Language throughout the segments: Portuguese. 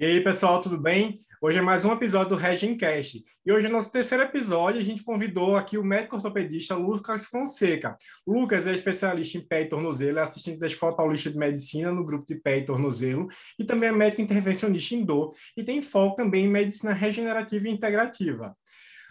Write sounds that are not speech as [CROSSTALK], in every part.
E aí, pessoal, tudo bem? Hoje é mais um episódio do Regencast. E hoje, no nosso terceiro episódio, a gente convidou aqui o médico ortopedista Lucas Fonseca. Lucas é especialista em pé e tornozelo, é assistente da Escola Paulista de Medicina no grupo de pé e tornozelo, e também é médico intervencionista em dor, e tem foco também em medicina regenerativa e integrativa.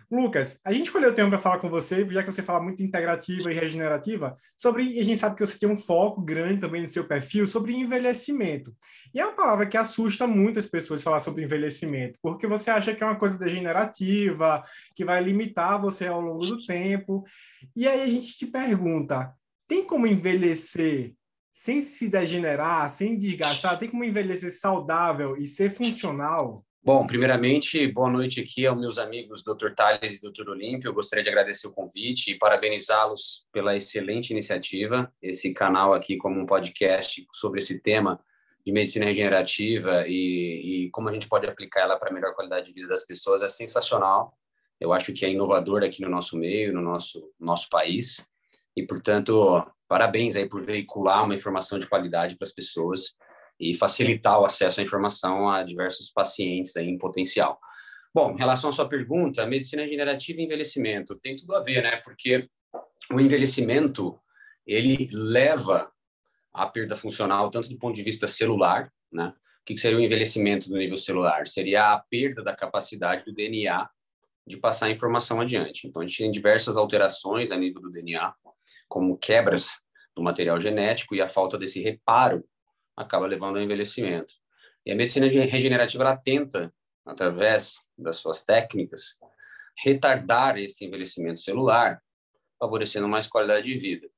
Lucas, a gente escolheu o tema para falar com você, já que você fala muito integrativa e regenerativa, sobre, e a gente sabe que você tem um foco grande também no seu perfil, sobre envelhecimento. E é uma palavra que assusta muitas pessoas falar sobre envelhecimento, porque você acha que é uma coisa degenerativa, que vai limitar você ao longo do tempo. E aí a gente te pergunta, tem como envelhecer sem se degenerar, sem desgastar? Tem como envelhecer saudável e ser funcional? Bom, primeiramente, boa noite aqui aos meus amigos Dr. Tales e Dr. Olímpio. Eu gostaria de agradecer o convite e parabenizá-los pela excelente iniciativa. Esse canal aqui como um podcast sobre esse tema de medicina regenerativa e, e como a gente pode aplicar ela para melhor qualidade de vida das pessoas é sensacional. Eu acho que é inovador aqui no nosso meio, no nosso nosso país. E, portanto, parabéns aí por veicular uma informação de qualidade para as pessoas e facilitar o acesso à informação a diversos pacientes em potencial. Bom, em relação à sua pergunta, medicina regenerativa e envelhecimento tem tudo a ver, né? Porque o envelhecimento ele leva à perda funcional tanto do ponto de vista celular, né? O que seria o envelhecimento do nível celular? Seria a perda da capacidade do DNA de passar a informação adiante. Então, a gente tem diversas alterações a nível do DNA, como quebras do material genético e a falta desse reparo acaba levando ao envelhecimento. E a medicina regenerativa ela tenta, através das suas técnicas, retardar esse envelhecimento celular, favorecendo mais qualidade de vida.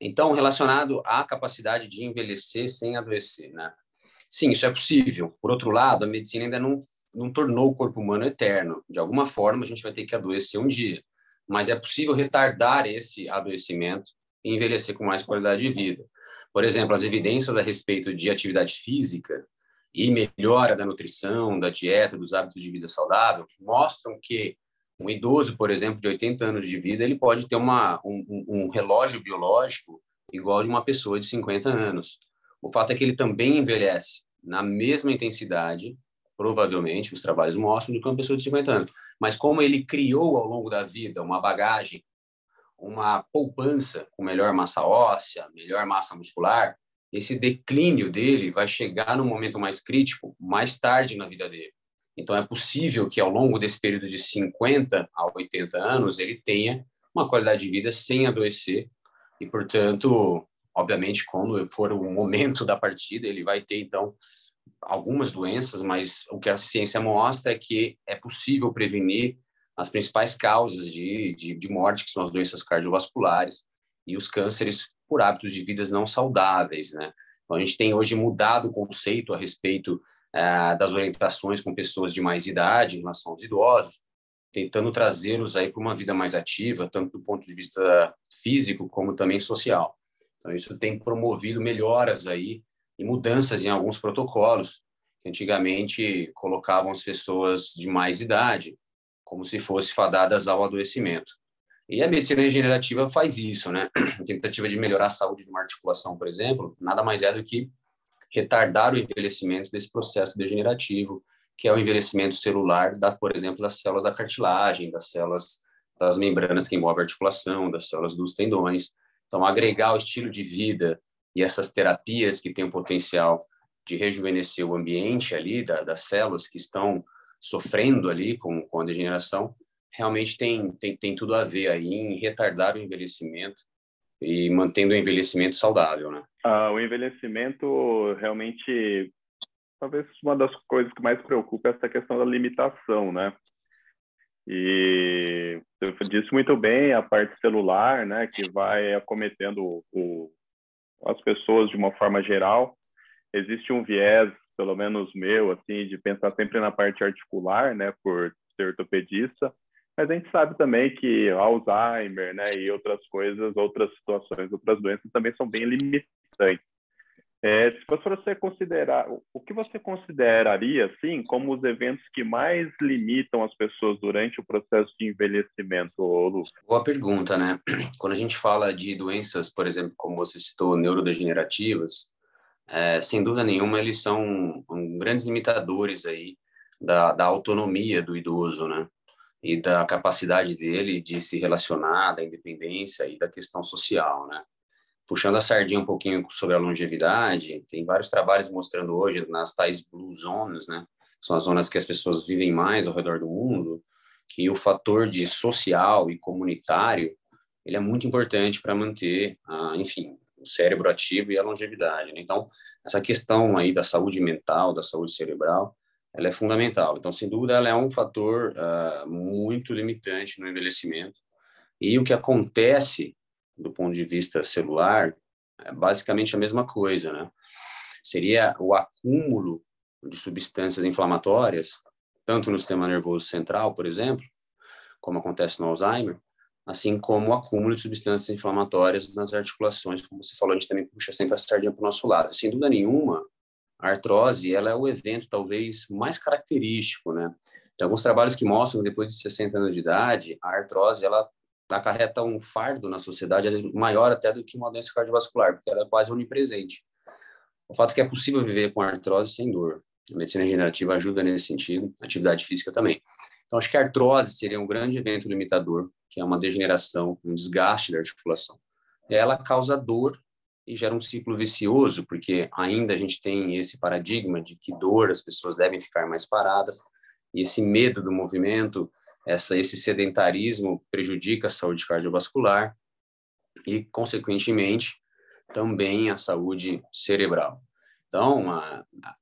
Então, relacionado à capacidade de envelhecer sem adoecer, né? Sim, isso é possível. Por outro lado, a medicina ainda não, não tornou o corpo humano eterno. De alguma forma, a gente vai ter que adoecer um dia. Mas é possível retardar esse adoecimento e envelhecer com mais qualidade de vida. Por exemplo, as evidências a respeito de atividade física e melhora da nutrição, da dieta, dos hábitos de vida saudável, mostram que um idoso, por exemplo, de 80 anos de vida, ele pode ter uma, um, um relógio biológico igual de uma pessoa de 50 anos. O fato é que ele também envelhece na mesma intensidade, provavelmente, os trabalhos mostram, do que uma pessoa de 50 anos. Mas como ele criou ao longo da vida uma bagagem uma poupança com melhor massa óssea, melhor massa muscular, esse declínio dele vai chegar no momento mais crítico mais tarde na vida dele. Então, é possível que ao longo desse período de 50 a 80 anos ele tenha uma qualidade de vida sem adoecer e, portanto, obviamente, quando for o momento da partida, ele vai ter, então, algumas doenças, mas o que a ciência mostra é que é possível prevenir as principais causas de, de, de morte, que são as doenças cardiovasculares e os cânceres por hábitos de vidas não saudáveis, né? Então, a gente tem hoje mudado o conceito a respeito eh, das orientações com pessoas de mais idade em relação aos idosos, tentando trazê-los aí para uma vida mais ativa, tanto do ponto de vista físico como também social. Então, isso tem promovido melhoras aí e mudanças em alguns protocolos que antigamente colocavam as pessoas de mais idade como se fossem fadadas ao adoecimento. E a medicina regenerativa faz isso, né? A tentativa de melhorar a saúde de uma articulação, por exemplo, nada mais é do que retardar o envelhecimento desse processo degenerativo, que é o envelhecimento celular, da, por exemplo, das células da cartilagem, das células das membranas que envolvem a articulação, das células dos tendões. Então, agregar o estilo de vida e essas terapias que têm o potencial de rejuvenescer o ambiente ali da, das células que estão sofrendo ali com, com a degeneração, realmente tem, tem, tem tudo a ver aí em retardar o envelhecimento e mantendo o envelhecimento saudável, né? Ah, o envelhecimento realmente, talvez uma das coisas que mais preocupa é essa questão da limitação, né? E você disse muito bem a parte celular, né, que vai acometendo o, as pessoas de uma forma geral. Existe um viés pelo menos meu, assim, de pensar sempre na parte articular, né, por ser ortopedista, mas a gente sabe também que Alzheimer, né, e outras coisas, outras situações, outras doenças também são bem limitantes. É, se você considerar, o que você consideraria, assim, como os eventos que mais limitam as pessoas durante o processo de envelhecimento, Lu? Boa pergunta, né? Quando a gente fala de doenças, por exemplo, como você citou, neurodegenerativas, é, sem dúvida nenhuma, eles são um, grandes limitadores aí da, da autonomia do idoso, né? E da capacidade dele de se relacionar, da independência e da questão social, né? Puxando a sardinha um pouquinho sobre a longevidade, tem vários trabalhos mostrando hoje nas tais blue zones, né? São as zonas que as pessoas vivem mais ao redor do mundo, que o fator de social e comunitário ele é muito importante para manter, ah, enfim, o cérebro ativo e a longevidade. Né? Então, essa questão aí da saúde mental, da saúde cerebral, ela é fundamental. Então, sem dúvida, ela é um fator uh, muito limitante no envelhecimento. E o que acontece do ponto de vista celular é basicamente a mesma coisa, né? Seria o acúmulo de substâncias inflamatórias, tanto no sistema nervoso central, por exemplo, como acontece no Alzheimer, assim como o acúmulo de substâncias inflamatórias nas articulações, como você falou, a gente também puxa sempre a sardinha para o nosso lado. Sem dúvida nenhuma, a artrose ela é o evento talvez mais característico, né? Tem alguns trabalhos que mostram que depois de 60 anos de idade, a artrose ela acarreta um fardo na sociedade maior até do que uma doença cardiovascular, porque ela é quase onipresente. O fato é que é possível viver com artrose sem dor. A medicina regenerativa ajuda nesse sentido, atividade física também. Então, acho que a artrose seria um grande evento limitador, que é uma degeneração, um desgaste da articulação. Ela causa dor e gera um ciclo vicioso, porque ainda a gente tem esse paradigma de que dor as pessoas devem ficar mais paradas, e esse medo do movimento, essa, esse sedentarismo prejudica a saúde cardiovascular e, consequentemente, também a saúde cerebral. Então,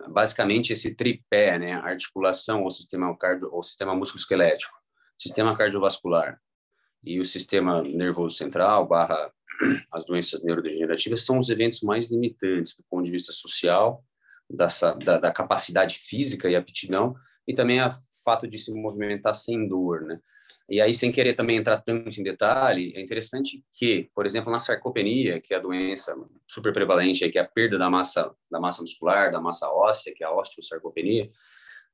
basicamente, esse tripé, né, articulação, o sistema cardio, o sistema músculo-esquelético, sistema cardiovascular e o sistema nervoso central, barra [CLEARS THROAT] as doenças neurodegenerativas, são os eventos mais limitantes do ponto de vista social, da, da, da capacidade física e aptidão, e também o fato de se movimentar sem dor, né? E aí, sem querer também entrar tanto em detalhe, é interessante que, por exemplo, na sarcopenia, que é a doença super prevalente, que é a perda da massa, da massa muscular, da massa óssea, que é a osteosarcopenia,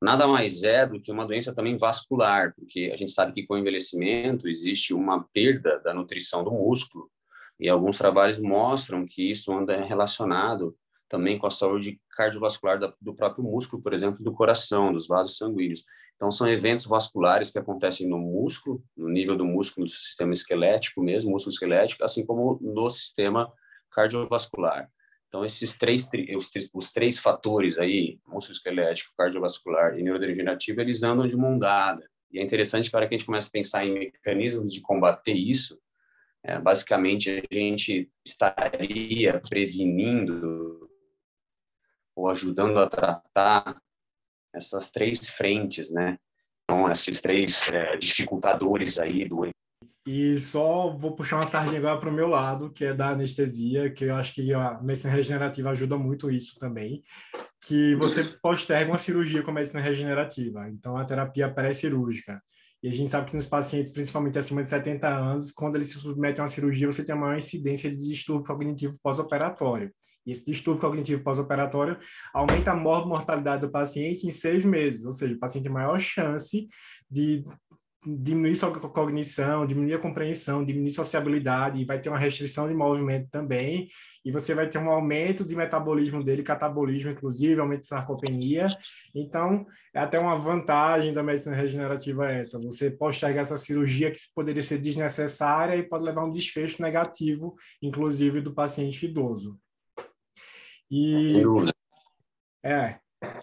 nada mais é do que uma doença também vascular, porque a gente sabe que com o envelhecimento existe uma perda da nutrição do músculo, e alguns trabalhos mostram que isso anda relacionado também com a saúde cardiovascular do próprio músculo, por exemplo, do coração, dos vasos sanguíneos. Então, são eventos vasculares que acontecem no músculo, no nível do músculo do sistema esquelético mesmo, músculo esquelético, assim como no sistema cardiovascular. Então, esses três, os, os três fatores aí, músculo esquelético, cardiovascular e neurodegenerativo, eles andam de mão dada. E é interessante para que a gente comece a pensar em mecanismos de combater isso, é, basicamente a gente estaria prevenindo ou ajudando a tratar essas três frentes, né? Então, esses três é, dificultadores aí do e só vou puxar uma sardinha agora para o meu lado, que é da anestesia, que eu acho que a medicina regenerativa ajuda muito isso também, que você posterga uma cirurgia com a medicina regenerativa, então a terapia pré-cirúrgica. E a gente sabe que nos pacientes, principalmente acima de 70 anos, quando eles se submetem a uma cirurgia, você tem uma maior incidência de distúrbio cognitivo pós-operatório. E esse distúrbio cognitivo pós-operatório aumenta a mortalidade do paciente em seis meses, ou seja, o paciente tem maior chance de diminuir sua cognição, diminuir a compreensão, diminuir sociabilidade, e vai ter uma restrição de movimento também, e você vai ter um aumento de metabolismo dele, catabolismo, inclusive, aumento de sarcopenia. Então, é até uma vantagem da medicina regenerativa essa. Você postergar essa cirurgia que poderia ser desnecessária e pode levar a um desfecho negativo, inclusive, do paciente idoso. E... É,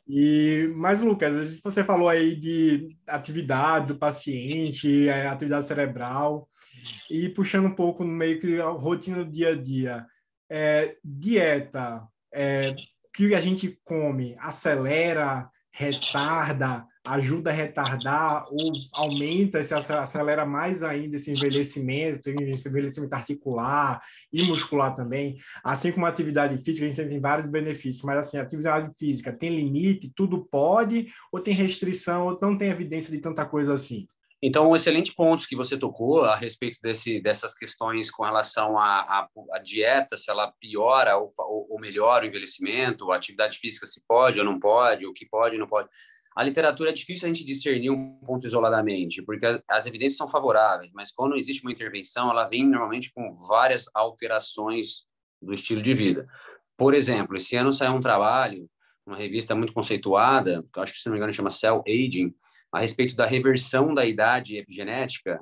e, mas, Lucas, você falou aí de atividade do paciente, é, atividade cerebral, e puxando um pouco no meio que a rotina do dia a dia, é, dieta, é, que a gente come acelera, retarda, ajuda a retardar ou aumenta, se acelera mais ainda esse envelhecimento, esse envelhecimento articular e muscular também, assim como a atividade física, a gente tem vários benefícios, mas assim, a atividade física tem limite, tudo pode, ou tem restrição, ou não tem evidência de tanta coisa assim? Então, um excelente ponto que você tocou a respeito desse, dessas questões com relação à, dieta, se ela piora ou, ou, melhora o envelhecimento, a atividade física se pode ou não pode, o que pode ou não pode. A literatura é difícil a gente discernir um ponto isoladamente, porque as evidências são favoráveis, mas quando existe uma intervenção, ela vem normalmente com várias alterações do estilo de vida. Por exemplo, esse ano saiu um trabalho, uma revista muito conceituada, que acho que, se não me engano, chama Cell Aging, a respeito da reversão da idade epigenética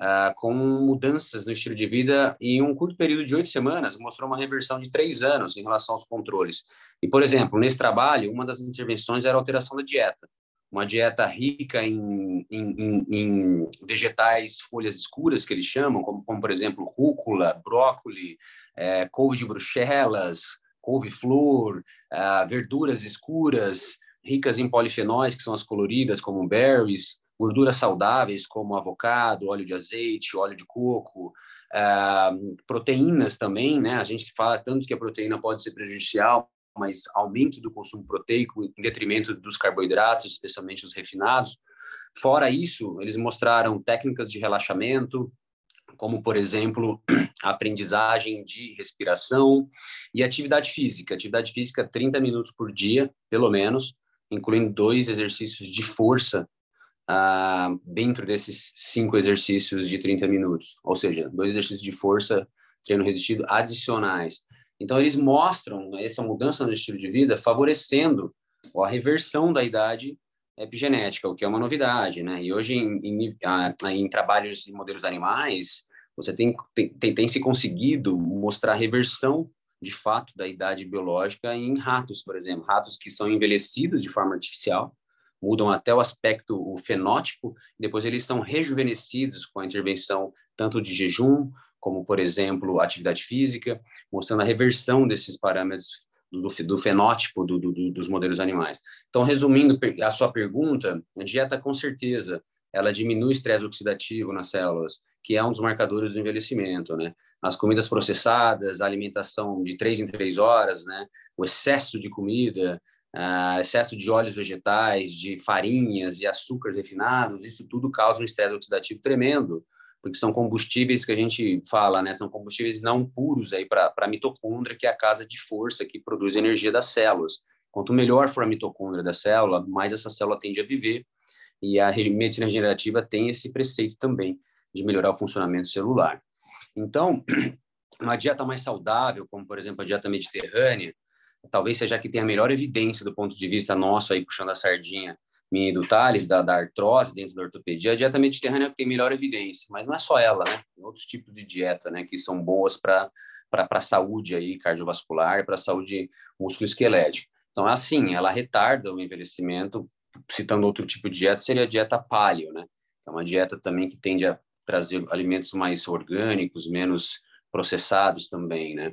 uh, com mudanças no estilo de vida em um curto período de oito semanas, mostrou uma reversão de três anos em relação aos controles. E, por exemplo, nesse trabalho, uma das intervenções era a alteração da dieta. Uma dieta rica em, em, em, em vegetais, folhas escuras, que eles chamam, como, como por exemplo, rúcula, brócolis, é, couve de bruxelas, couve-flor, uh, verduras escuras, ricas em polifenóis, que são as coloridas, como berries, gorduras saudáveis como avocado, óleo de azeite, óleo de coco, uh, proteínas também, né? A gente fala tanto que a proteína pode ser prejudicial, mas aumento do consumo proteico em detrimento dos carboidratos, especialmente os refinados. Fora isso, eles mostraram técnicas de relaxamento, como, por exemplo, a [CLEARS THROAT] aprendizagem de respiração e atividade física. Atividade física 30 minutos por dia, pelo menos, incluindo dois exercícios de força ah, dentro desses cinco exercícios de 30 minutos, ou seja, dois exercícios de força, treino resistido adicionais. Então, eles mostram essa mudança no estilo de vida favorecendo a reversão da idade epigenética, o que é uma novidade, né? E hoje, em, em, em trabalhos em modelos animais, você tem, tem, tem se conseguido mostrar reversão de fato da idade biológica em ratos, por exemplo, ratos que são envelhecidos de forma artificial, mudam até o aspecto, o fenótipo, depois eles são rejuvenescidos com a intervenção tanto de jejum, como, por exemplo, atividade física, mostrando a reversão desses parâmetros do, do fenótipo do, do, dos modelos animais. Então, resumindo a sua pergunta, a dieta, com certeza, ela diminui o estresse oxidativo nas células, que é um dos marcadores do envelhecimento, né? As comidas processadas, a alimentação de três em três horas, né? O excesso de comida, uh, excesso de óleos vegetais, de farinhas e açúcares refinados, isso tudo causa um estresse oxidativo tremendo, porque são combustíveis que a gente fala, né? São combustíveis não puros aí para a mitocôndria, que é a casa de força que produz energia das células. Quanto melhor for a mitocôndria da célula, mais essa célula tende a viver. E a medicina regenerativa tem esse preceito também de melhorar o funcionamento celular. Então, [CLEARS THROAT] uma dieta mais saudável, como por exemplo a dieta mediterrânea, talvez seja a que tem a melhor evidência do ponto de vista nosso, aí puxando a sardinha minha do Thales, da, da artrose dentro da ortopedia, a dieta mediterrânea é que tem melhor evidência, mas não é só ela, né? Tem outros tipos de dieta, né, que são boas para para a saúde aí cardiovascular, para a saúde musculoesquelética. Então, assim, ela retarda o envelhecimento. Citando outro tipo de dieta, seria a dieta paleo, né? É uma dieta também que tende a trazer alimentos mais orgânicos, menos processados também, né?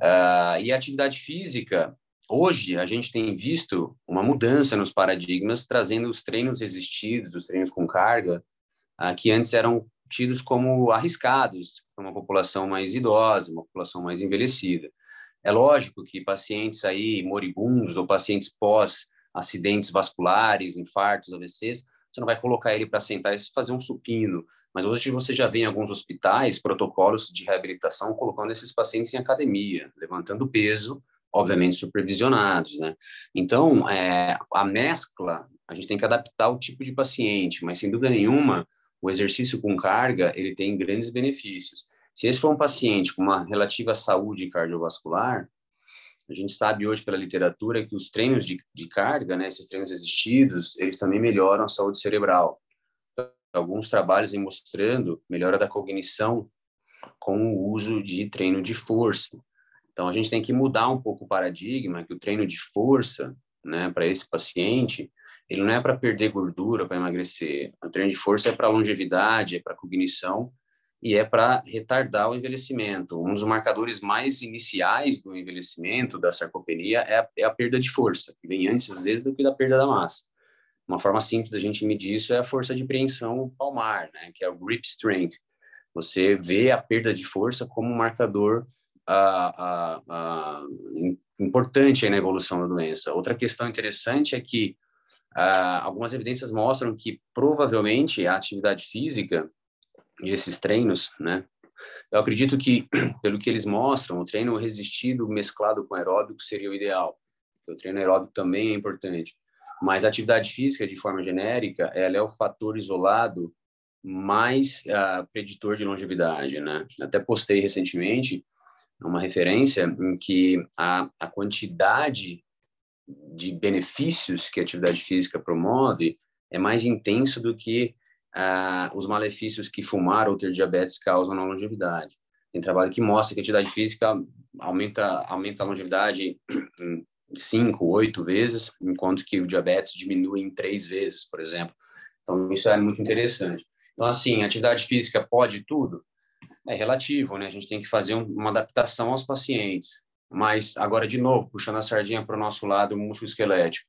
Uh, e a atividade física, hoje a gente tem visto uma mudança nos paradigmas, trazendo os treinos resistidos, os treinos com carga, uh, que antes eram tidos como arriscados para uma população mais idosa, uma população mais envelhecida. É lógico que pacientes aí moribundos ou pacientes pós acidentes vasculares, infartos, AVCs, você não vai colocar ele para sentar e fazer um supino, mas hoje você já vê em alguns hospitais protocolos de reabilitação colocando esses pacientes em academia, levantando peso, obviamente supervisionados, né? Então, é, a mescla, a gente tem que adaptar o tipo de paciente, mas sem dúvida nenhuma, o exercício com carga, ele tem grandes benefícios. Se esse for um paciente com uma relativa saúde cardiovascular, a gente sabe hoje pela literatura que os treinos de, de carga, né, esses treinos existidos, eles também melhoram a saúde cerebral alguns trabalhos em mostrando melhora da cognição com o uso de treino de força. Então a gente tem que mudar um pouco o paradigma que o treino de força, né, para esse paciente, ele não é para perder gordura, para emagrecer. O treino de força é para longevidade, é para cognição e é para retardar o envelhecimento. Um dos marcadores mais iniciais do envelhecimento, da sarcopenia, é a, é a perda de força, que vem antes, às vezes, do que da perda da massa. Uma forma simples da gente medir isso é a força de preensão palmar, né, que é o grip strength. Você vê a perda de força como um marcador uh, uh, uh, importante na evolução da doença. Outra questão interessante é que algumas evidências mostram que provavelmente a atividade física e esses treinos, né, eu acredito que, [CLEARS THROAT] pelo que eles mostram, o treino resistido mesclado com aeróbico seria o ideal. O treino aeróbico também é importante. Mas a atividade física, de forma genérica, ela é o fator isolado mais uh, preditor de longevidade, né? Até postei recentemente uma referência em que a, a quantidade de benefícios que a atividade física promove é mais intenso do que ah, os malefícios que fumar ou ter diabetes causam na longevidade. Tem trabalho que mostra que a atividade física aumenta, aumenta a longevidade [CLEARS THROAT] em cinco, oito vezes, enquanto que o diabetes diminui em três vezes, por exemplo. Então, isso é muito interessante. Então, assim, atividade física pode tudo? É relativo, né? A gente tem que fazer uma adaptação aos pacientes. Mas, agora, de novo, puxando a sardinha para o nosso lado músculo esquelético.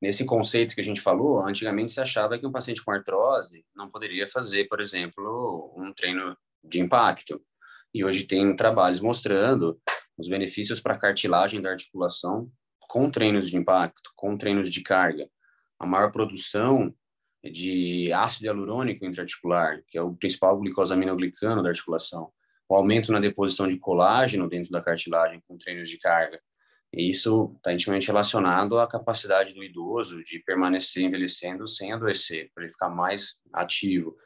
Nesse conceito que a gente falou, antigamente se achava que um paciente com artrose não poderia fazer, por exemplo, um treino de impacto. E hoje tem trabalhos mostrando os benefícios para a cartilagem da articulação com treinos de impacto, com treinos de carga. A maior produção de ácido hialurônico intraarticular, que é o principal glicosaminoglicano da articulação. O aumento na deposição de colágeno dentro da cartilagem com treinos de carga. E isso está intimamente relacionado à capacidade do idoso de permanecer envelhecendo sem adoecer, para ele ficar mais ativo.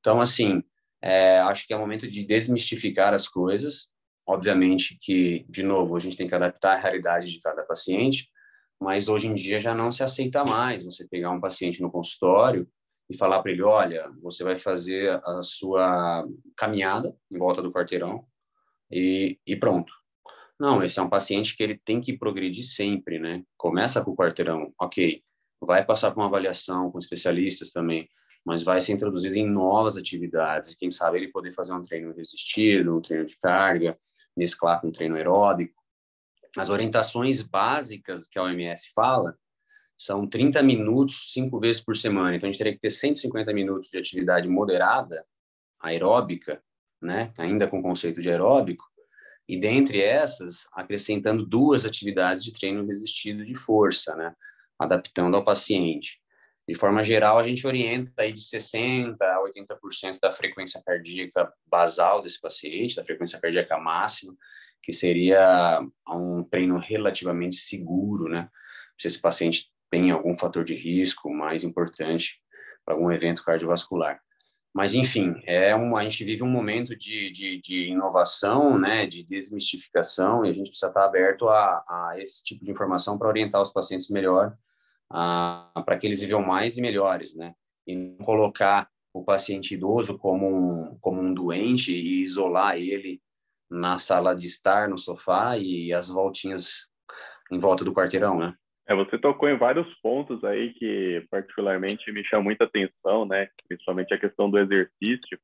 Então, assim, é, acho que é o momento de desmistificar as coisas. Obviamente que, de novo, a gente tem que adaptar a realidade de cada paciente, mas hoje em dia já não se aceita mais você pegar um paciente no consultório e falar para ele, olha, você vai fazer a sua caminhada em volta do quarteirão e, e pronto. Não, esse é um paciente que ele tem que progredir sempre, né? Começa com o quarteirão, ok, vai passar por uma avaliação com especialistas também, mas vai ser introduzido em novas atividades. Quem sabe ele poder fazer um treino resistido, um treino de carga, mesclar com um treino aeróbico. As orientações básicas que a OMS fala são 30 minutos, cinco vezes por semana. Então, a gente teria que ter 150 minutos de atividade moderada, aeróbica, né? ainda com conceito de aeróbico, e dentre essas, acrescentando duas atividades de treino resistido de força, né? adaptando ao paciente. De forma geral, a gente orienta aí de 60% a 80% da frequência cardíaca basal desse paciente, da frequência cardíaca máxima, que seria um treino relativamente seguro, né? Se esse paciente tem algum fator de risco mais importante para algum evento cardiovascular. Mas, enfim, é um, a gente vive um momento de, de, de, inovação, né, de desmistificação, e a gente precisa estar aberto a, a esse tipo de informação para orientar os pacientes melhor, para que eles vivam mais e melhores, né? E não colocar o paciente idoso como um, como um doente e isolar ele na sala de estar, no sofá e as voltinhas em volta do quarteirão, né? É, você tocou em vários pontos aí que particularmente me chamam muita atenção, né? Principalmente a questão do exercício.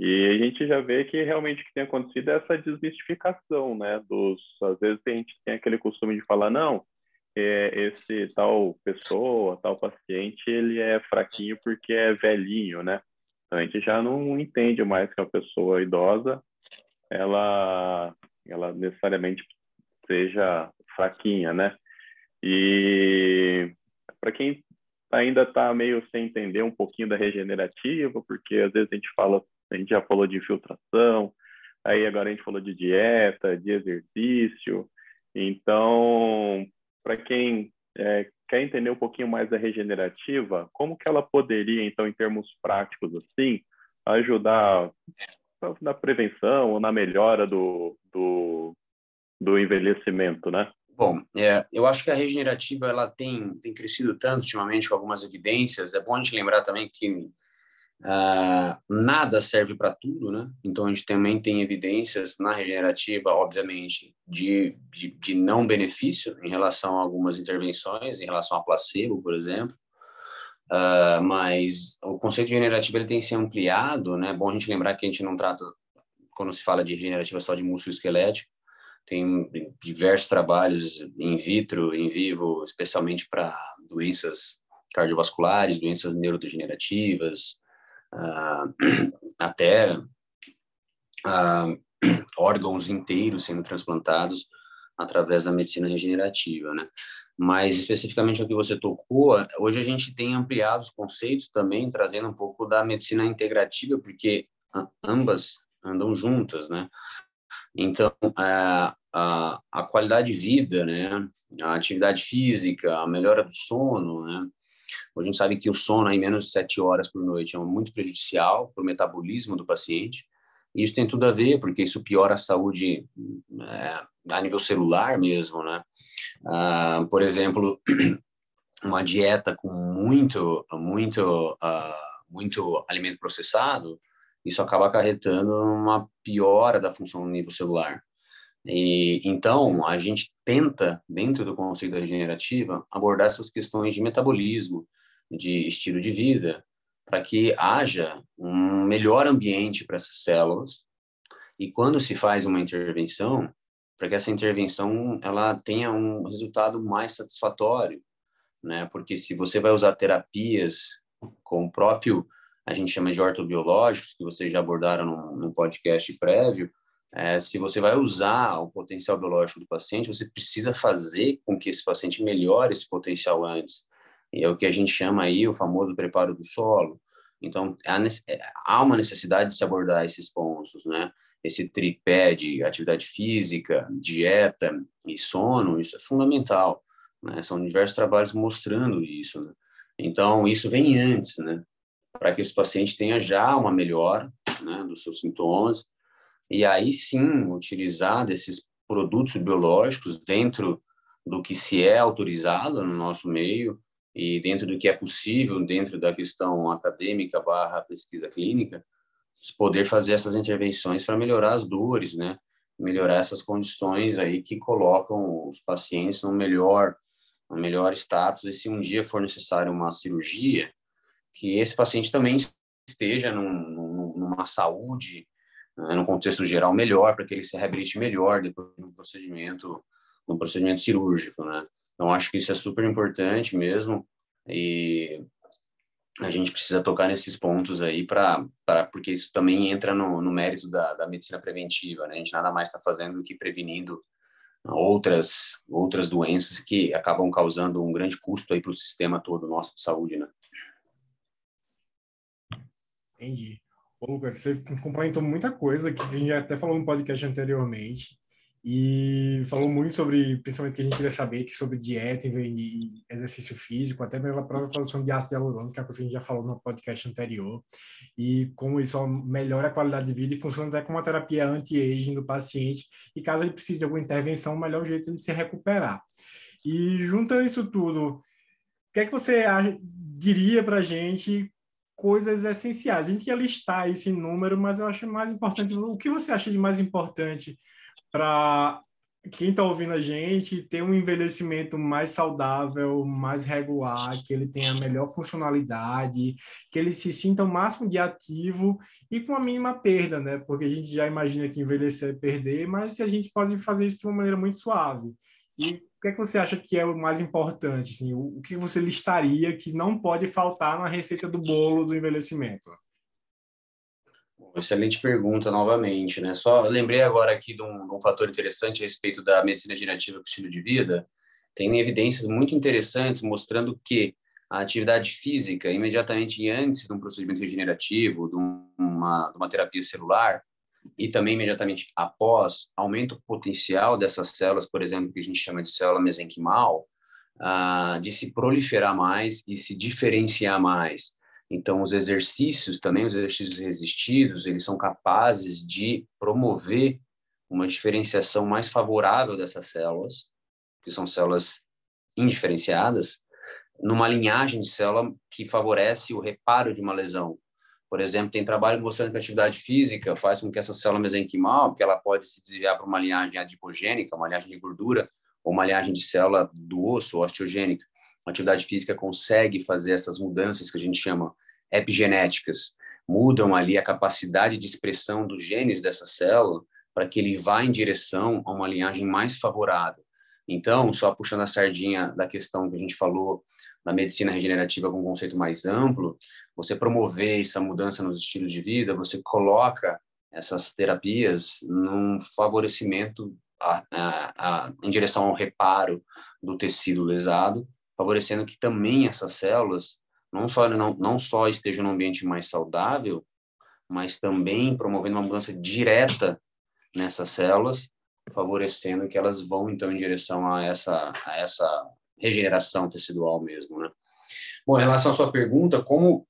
E a gente já vê que realmente o que tem acontecido é essa desmistificação, né? Dos, às vezes a gente tem aquele costume de falar, não, é, esse tal pessoa, tal paciente, ele é fraquinho porque é velhinho, né? Então a gente já não entende mais que a pessoa idosa, ela, ela necessariamente seja fraquinha, né? E para quem ainda está meio sem entender um pouquinho da regenerativa, porque às vezes a gente fala, a gente já falou de infiltração, aí agora a gente falou de dieta, de exercício. Então, para quem é, quer entender um pouquinho mais da regenerativa, como que ela poderia, então, em termos práticos, assim, ajudar na prevenção ou na melhora do, do, do envelhecimento, né? Bom, é, eu acho que a regenerativa ela tem, tem crescido tanto ultimamente com algumas evidências. É bom a gente lembrar também que uh, nada serve para tudo, né? Então a gente também tem evidências na regenerativa, obviamente, de, de, de, não benefício em relação a algumas intervenções, em relação a placebo, por exemplo. Uh, mas o conceito de regenerativo ele tem se ampliado, né? É bom a gente lembrar que a gente não trata, quando se fala de regenerativa, só de músculo esquelético tem diversos trabalhos in vitro, in vivo, especialmente para doenças cardiovasculares, doenças neurodegenerativas, uh, [CLEARS THROAT] até uh, [CLEARS THROAT] órgãos inteiros sendo transplantados através da medicina regenerativa, né? Mas especificamente o que você tocou, hoje a gente tem ampliado os conceitos também, trazendo um pouco da medicina integrativa, porque ambas andam juntas, né? Então, a, a, a qualidade de vida, né, a atividade física, a melhora do sono, né, a gente sabe que o sono em menos de sete horas por noite é muito prejudicial para o metabolismo do paciente. Isso tem tudo a ver, porque isso piora a saúde é, a nível celular mesmo, né? Ah, por exemplo, [CLEARS THROAT] uma dieta com muito, muito, uh, muito alimento processado, isso acaba acarretando uma piora da função nível celular. E, então, a gente tenta, dentro do conceito da regenerativa, abordar essas questões de metabolismo, de estilo de vida, para que haja um melhor ambiente para essas células. E quando se faz uma intervenção, para que essa intervenção ela tenha um resultado mais satisfatório, né? Porque se você vai usar terapias com o próprio a gente chama de ortobiológicos, que vocês já abordaram no podcast prévio, é, se você vai usar o potencial biológico do paciente, você precisa fazer com que esse paciente melhore esse potencial antes. E é o que a gente chama aí o famoso preparo do solo. Então, há, é, uma necessidade de se abordar esses pontos, né? Esse tripé de atividade física, dieta e sono, isso é fundamental. Né? São diversos trabalhos mostrando isso. Né? Então, isso vem antes, né? Para que esse paciente tenha já uma melhora né, dos seus sintomas, e aí sim utilizar desses produtos biológicos dentro do que se é autorizado no nosso meio e dentro do que é possível dentro da questão acadêmica barra pesquisa clínica, poder fazer essas intervenções para melhorar as dores, né? Melhorar essas condições aí que colocam os pacientes no melhor, no melhor status e se um dia for necessário uma cirurgia, que esse paciente também esteja num, num, numa saúde né, no contexto geral melhor para que ele se reabilite melhor depois de um procedimento um procedimento cirúrgico, né? Então acho que isso é super importante mesmo e a gente precisa tocar nesses pontos aí para porque isso também entra no, no mérito da, da medicina preventiva, né? A gente nada mais está fazendo do que prevenindo outras outras doenças que acabam causando um grande custo aí para o sistema todo nosso de saúde, né? Entendi. Ô, Lucas, você complementou muita coisa que a gente até falou no podcast anteriormente e falou muito sobre, principalmente que a gente queria saber, que sobre dieta e exercício físico, até pela própria produção de ácido hialurônico, que é a coisa que a gente já falou no podcast anterior, e como isso melhora a qualidade de vida e funciona até como uma terapia anti-aging do paciente, e caso ele precise de alguma intervenção, o melhor jeito de se recuperar. E juntando isso tudo, o que é que você diria para a gente coisas essenciais. A gente ia listar esse número, mas eu acho mais importante. O que você acha de mais importante para quem está ouvindo a gente ter um envelhecimento mais saudável, mais regular, que ele tenha melhor funcionalidade, que ele se sinta o máximo de ativo e com a mínima perda, né? Porque a gente já imagina que envelhecer é perder, mas a gente pode fazer isso de uma maneira muito suave. E o que, é que você acha que é o mais importante? Assim, o, o que você listaria que não pode faltar na receita do bolo do envelhecimento? Excelente pergunta novamente, né? Só lembrei agora aqui de um, de um fator interessante a respeito da medicina generativa com estilo de vida. Tem evidências muito interessantes mostrando que a atividade física, imediatamente antes de um procedimento regenerativo, de uma, de uma terapia celular, e também imediatamente após, aumenta o potencial dessas células, por exemplo, que a gente chama de célula mesenquimal, uh, de se proliferar mais e se diferenciar mais. Então, os exercícios também, os exercícios resistidos, eles são capazes de promover uma diferenciação mais favorável dessas células, que são células indiferenciadas, numa linhagem de célula que favorece o reparo de uma lesão. Por exemplo, tem trabalho mostrando que a atividade física faz com que essa célula mesenquimal, que ela pode se desviar para uma linhagem adipogênica, uma linhagem de gordura, ou uma linhagem de célula do osso, osteogênica. A atividade física consegue fazer essas mudanças que a gente chama epigenéticas, mudam ali a capacidade de expressão dos genes dessa célula para que ele vá em direção a uma linhagem mais favorável. Então, só puxando a sardinha da questão que a gente falou da medicina regenerativa com um conceito mais amplo, você promover essa mudança nos estilos de vida, você coloca essas terapias num favorecimento a, a, a, em direção ao reparo do tecido lesado, favorecendo que também essas células não só não, não só estejam num ambiente mais saudável, mas também promovendo uma mudança direta nessas células favorecendo que elas vão então em direção a essa a essa regeneração tecidual mesmo, né? Bom, em relação à sua pergunta, como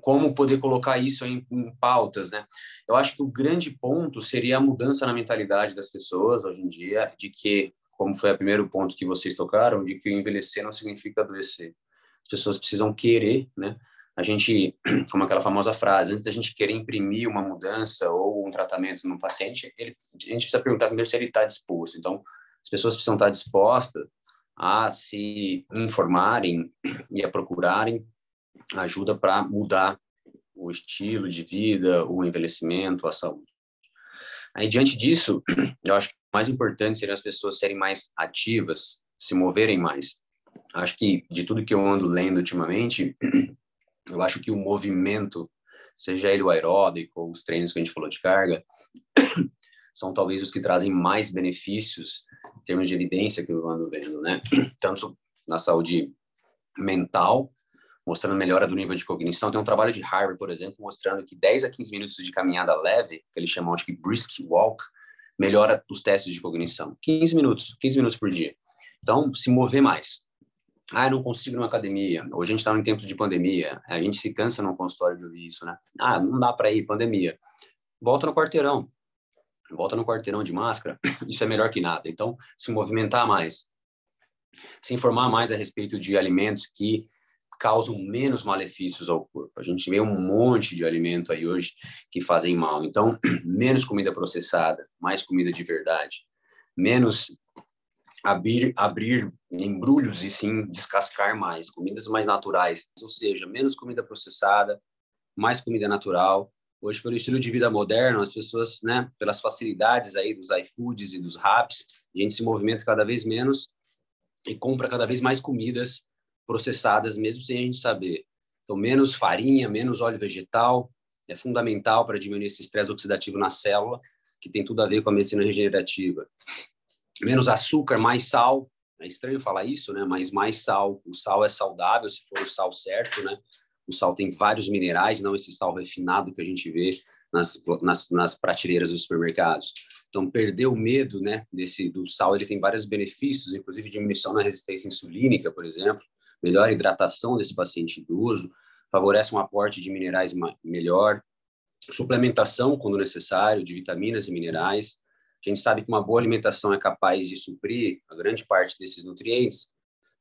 como poder colocar isso em, em, pautas, né? Eu acho que o grande ponto seria a mudança na mentalidade das pessoas hoje em dia, de que, como foi o primeiro ponto que vocês tocaram, de que envelhecer não significa adoecer. As pessoas precisam querer, né? A gente, [CLEARS THROAT] como aquela famosa frase, antes da gente querer imprimir uma mudança ou um tratamento no paciente, ele, a gente precisa perguntar primeiro se ele está disposto. Então, as pessoas precisam estar dispostas a se informarem e a procurarem ajuda para mudar o estilo de vida, o envelhecimento, a saúde. Aí, diante disso, eu acho que o mais importante seria as pessoas serem mais ativas, se moverem mais. Acho que, de tudo que eu ando lendo ultimamente, [CLEARS THROAT] eu acho que o movimento, seja ele o aeróbico ou os treinos que a gente falou de carga, [CLEARS THROAT] são talvez os que trazem mais benefícios em termos de evidência que eu ando vendo, né? [CLEARS THROAT] Tanto na saúde mental, mostrando melhora do nível de cognição. Tem um trabalho de Harvard, por exemplo, mostrando que 10 a 15 minutos de caminhada leve, que eles chamam de brisk walk, melhora os testes de cognição. 15 minutos, 15 minutos por dia. Então, se mover mais. Ah, eu não consigo numa academia. Hoje a gente está em tempos de pandemia. A gente se cansa no consultório de ouvir isso, né? Ah, não dá para ir, pandemia. Volta no quarteirão. Volta no quarteirão de máscara. [COUGHS] Isso é melhor que nada. Então, se movimentar mais. Se informar mais a respeito de alimentos que causam menos malefícios ao corpo. A gente vê um monte de alimento aí hoje que fazem mal. Então, [CLEARS THROAT] menos comida processada, mais comida de verdade. Menos abrir, abrir embrulhos e sim descascar mais, comidas mais naturais, ou seja, menos comida processada, mais comida natural. Hoje, pelo estilo de vida moderno, as pessoas, né, pelas facilidades aí dos iFoods e dos Raps, a gente se movimenta cada vez menos e compra cada vez mais comidas processadas, mesmo sem a gente saber. Então, menos farinha, menos óleo vegetal, é fundamental para diminuir esse estresse oxidativo na célula, que tem tudo a ver com a medicina regenerativa menos açúcar, mais sal. É estranho falar isso, né? Mas mais sal. O sal é saudável se for o sal certo, né? O sal tem vários minerais, não esse sal refinado que a gente vê nas, nas, nas prateleiras dos supermercados. Então, perder o medo, né, desse do sal, ele tem vários benefícios, inclusive diminuição na resistência insulínica, por exemplo, melhor hidratação desse paciente idoso, favorece um aporte de minerais melhor, suplementação quando necessário de vitaminas e minerais, a gente sabe que uma boa alimentação é capaz de suprir a grande parte desses nutrientes,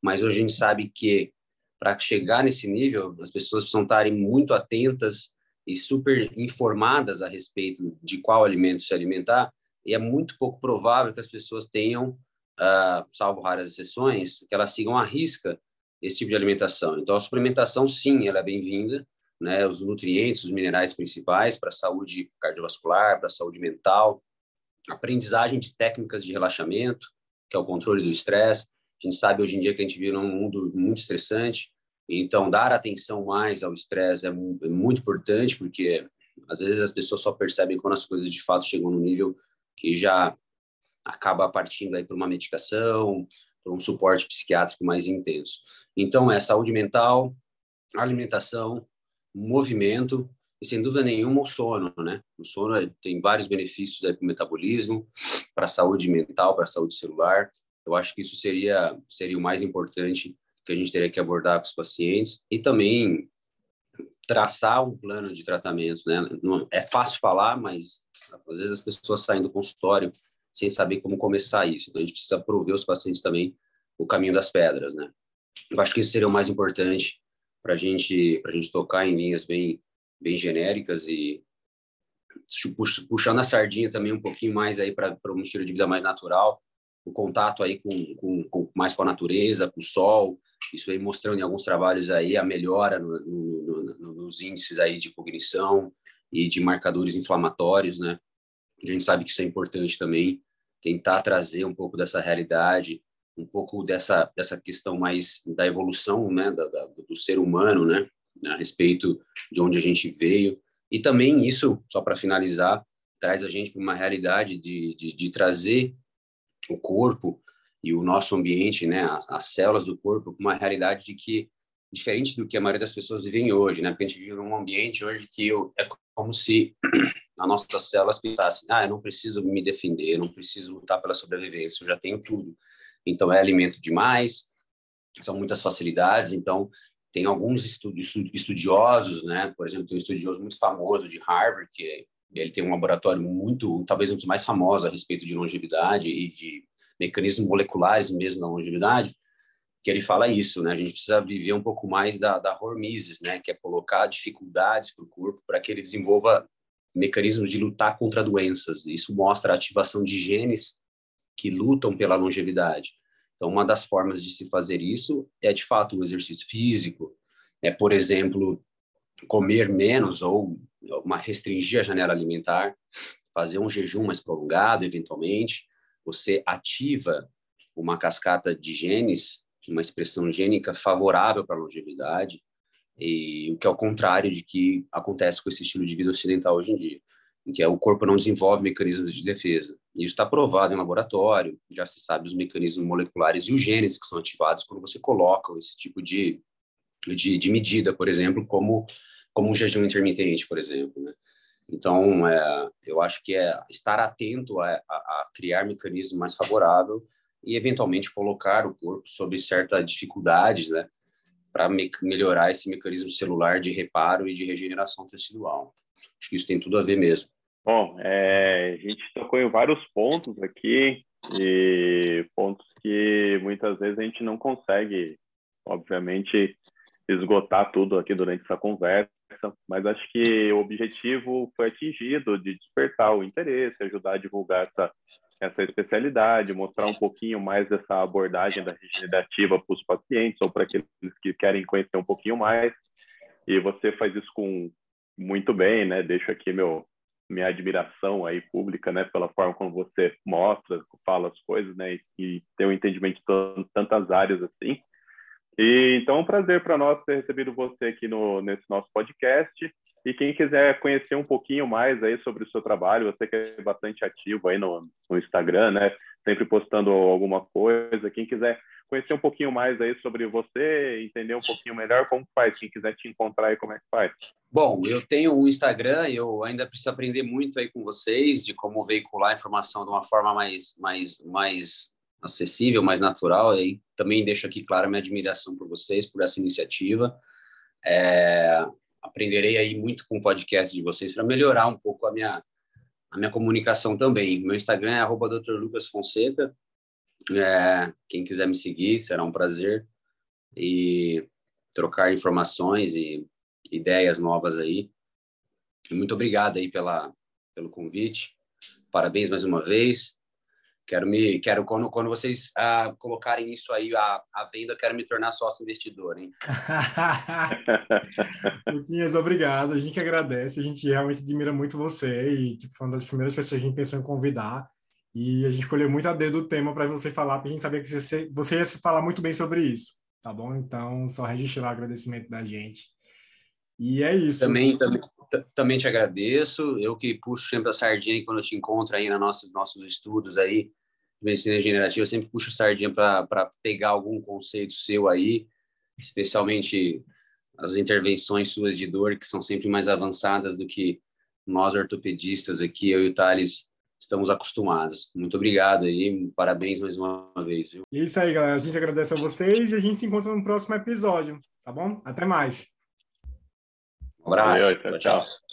mas hoje a gente sabe que para chegar nesse nível, as pessoas precisam estarem muito atentas e super informadas a respeito de qual alimento se alimentar, e é muito pouco provável que as pessoas tenham, uh, salvo raras exceções, que elas sigam à risca esse tipo de alimentação. Então, a suplementação, sim, ela é bem-vinda, né? Os nutrientes, os minerais principais para a saúde cardiovascular, para a saúde mental, aprendizagem de técnicas de relaxamento, que é o controle do estresse. A gente sabe hoje em dia que a gente vive num mundo muito estressante, então dar atenção mais ao estresse é, é muito importante, porque às vezes as pessoas só percebem quando as coisas de fato chegam no nível que já acaba partindo aí para uma medicação, para um suporte psiquiátrico mais intenso. Então, é saúde mental, alimentação, movimento e sem dúvida nenhuma o sono, né? O sono tem vários benefícios para o metabolismo, para a saúde mental, para a saúde celular. Eu acho que isso seria seria o mais importante que a gente teria que abordar com os pacientes e também traçar um plano de tratamento, né? É fácil falar, mas às vezes as pessoas saem do consultório sem saber como começar isso. Então a gente precisa prover os pacientes também o caminho das pedras, né? Eu acho que isso seria o mais importante para gente a gente tocar em linhas bem bem genéricas e puxando a sardinha também um pouquinho mais aí para um estilo de vida mais natural, o contato aí com, com, com, mais com a natureza, com o sol, isso aí mostrando em alguns trabalhos aí a melhora no, no, no, nos índices aí de cognição e de marcadores inflamatórios, né? A gente sabe que isso é importante também, tentar trazer um pouco dessa realidade, um pouco dessa dessa questão mais da evolução, né, da, da, do ser humano, né? a respeito de onde a gente veio. E também isso, só para finalizar, traz a gente para uma realidade de, de, de, trazer o corpo e o nosso ambiente, né, as, as células do corpo, para uma realidade de que, diferente do que a maioria das pessoas vivem hoje, né, porque a gente vive num ambiente hoje que eu, é como se [CLEARS THROAT] as nossas células pensassem, ah, eu não preciso me defender, eu não preciso lutar pela sobrevivência, eu já tenho tudo. Então, é alimento demais, são muitas facilidades, então tem alguns estudiosos, né? Por exemplo, tem um estudioso muito famoso de Harvard, que ele tem um laboratório muito, talvez um dos mais famosos a respeito de longevidade e de mecanismos moleculares mesmo da longevidade, que ele fala isso, né? A gente precisa viver um pouco mais da, da hormesis, né? Que é colocar dificuldades para o corpo para que ele desenvolva mecanismos de lutar contra doenças. Isso mostra a ativação de genes que lutam pela longevidade. Então, uma das formas de se fazer isso é, de fato, o exercício físico, é, por exemplo, comer menos ou uma restringir a janela alimentar, fazer um jejum mais prolongado, eventualmente, você ativa uma cascata de genes, uma expressão gênica favorável para a longevidade, e o que é o contrário de que acontece com esse estilo de vida ocidental hoje em dia, em que é o corpo não desenvolve mecanismos de defesa. Isso está provado em laboratório, já se sabe os mecanismos moleculares e os genes que são ativados quando você coloca esse tipo de, de, de medida, por exemplo, como, como um jejum intermitente, por exemplo. Né? Então, é, eu acho que é estar atento a, a, a criar mecanismos mais favoráveis e, eventualmente, colocar o corpo sob certa dificuldade, né? para me melhorar esse mecanismo celular de reparo e de regeneração tecidual. Acho que isso tem tudo a ver mesmo. Bom, é, a gente tocou em vários pontos aqui, e pontos que muitas vezes a gente não consegue, obviamente, esgotar tudo aqui durante essa conversa, mas acho que o objetivo foi atingido de despertar o interesse, ajudar a divulgar essa essa especialidade, mostrar um pouquinho mais dessa abordagem da regenerativa para os pacientes ou para aqueles que querem conhecer um pouquinho mais. E você faz isso com muito bem, né? Deixo aqui meu minha admiração aí pública, né, pela forma como você mostra, fala as coisas, né, e, tem um entendimento de tantas áreas assim. E então é um prazer para nós ter recebido você aqui no nesse nosso podcast. E quem quiser conhecer um pouquinho mais aí sobre o seu trabalho, você que é bastante ativo aí no, no Instagram, né? Sempre postando alguma coisa. Quem quiser conhecer um pouquinho mais aí sobre você, entender um pouquinho melhor como faz, quem quiser te encontrar aí, como é que faz? Bom, eu tenho um Instagram, eu ainda preciso aprender muito aí com vocês de como veicular a informação de uma forma mais, mais, mais acessível, mais natural. E também deixo aqui claro a minha admiração por vocês, por essa iniciativa. É, aprenderei aí muito com o podcast de vocês para melhorar um pouco a minha, a minha comunicação também. Meu Instagram é arroba Fonseca. É, quem quiser me seguir, será um prazer. E trocar informações e ideias novas aí. Muito obrigado aí pela, pelo convite. Parabéns mais uma vez. Quero me, quero quando, quando vocês ah, colocarem isso aí à, à venda, quero me tornar sócio investidor, hein? [LAUGHS] Luquinhas, obrigado. A gente agradece. A gente realmente admira muito você e tipo, foi uma das primeiras pessoas que a gente pensou em convidar. E a gente escolheu muito a dedo o tema para você falar, porque a gente sabia que você, você ia falar muito bem sobre isso, tá bom? Então, só registrar o agradecimento da gente. E é isso. Também, também, também te agradeço. Eu que puxo sempre a sardinha quando eu te encontro aí nos nossa, nossos estudos aí de medicina regenerativa, eu sempre puxo a sardinha para pegar algum conceito seu aí, especialmente as intervenções suas de dor, que são sempre mais avançadas do que nós ortopedistas aqui, eu e o Thales, estamos acostumados. Muito obrigado aí, parabéns mais uma vez. Viu? Isso aí, galera. A gente agradece a vocês e a gente se encontra no próximo episódio, tá bom? Até mais. Um abraço. Valeu, tchau. tchau.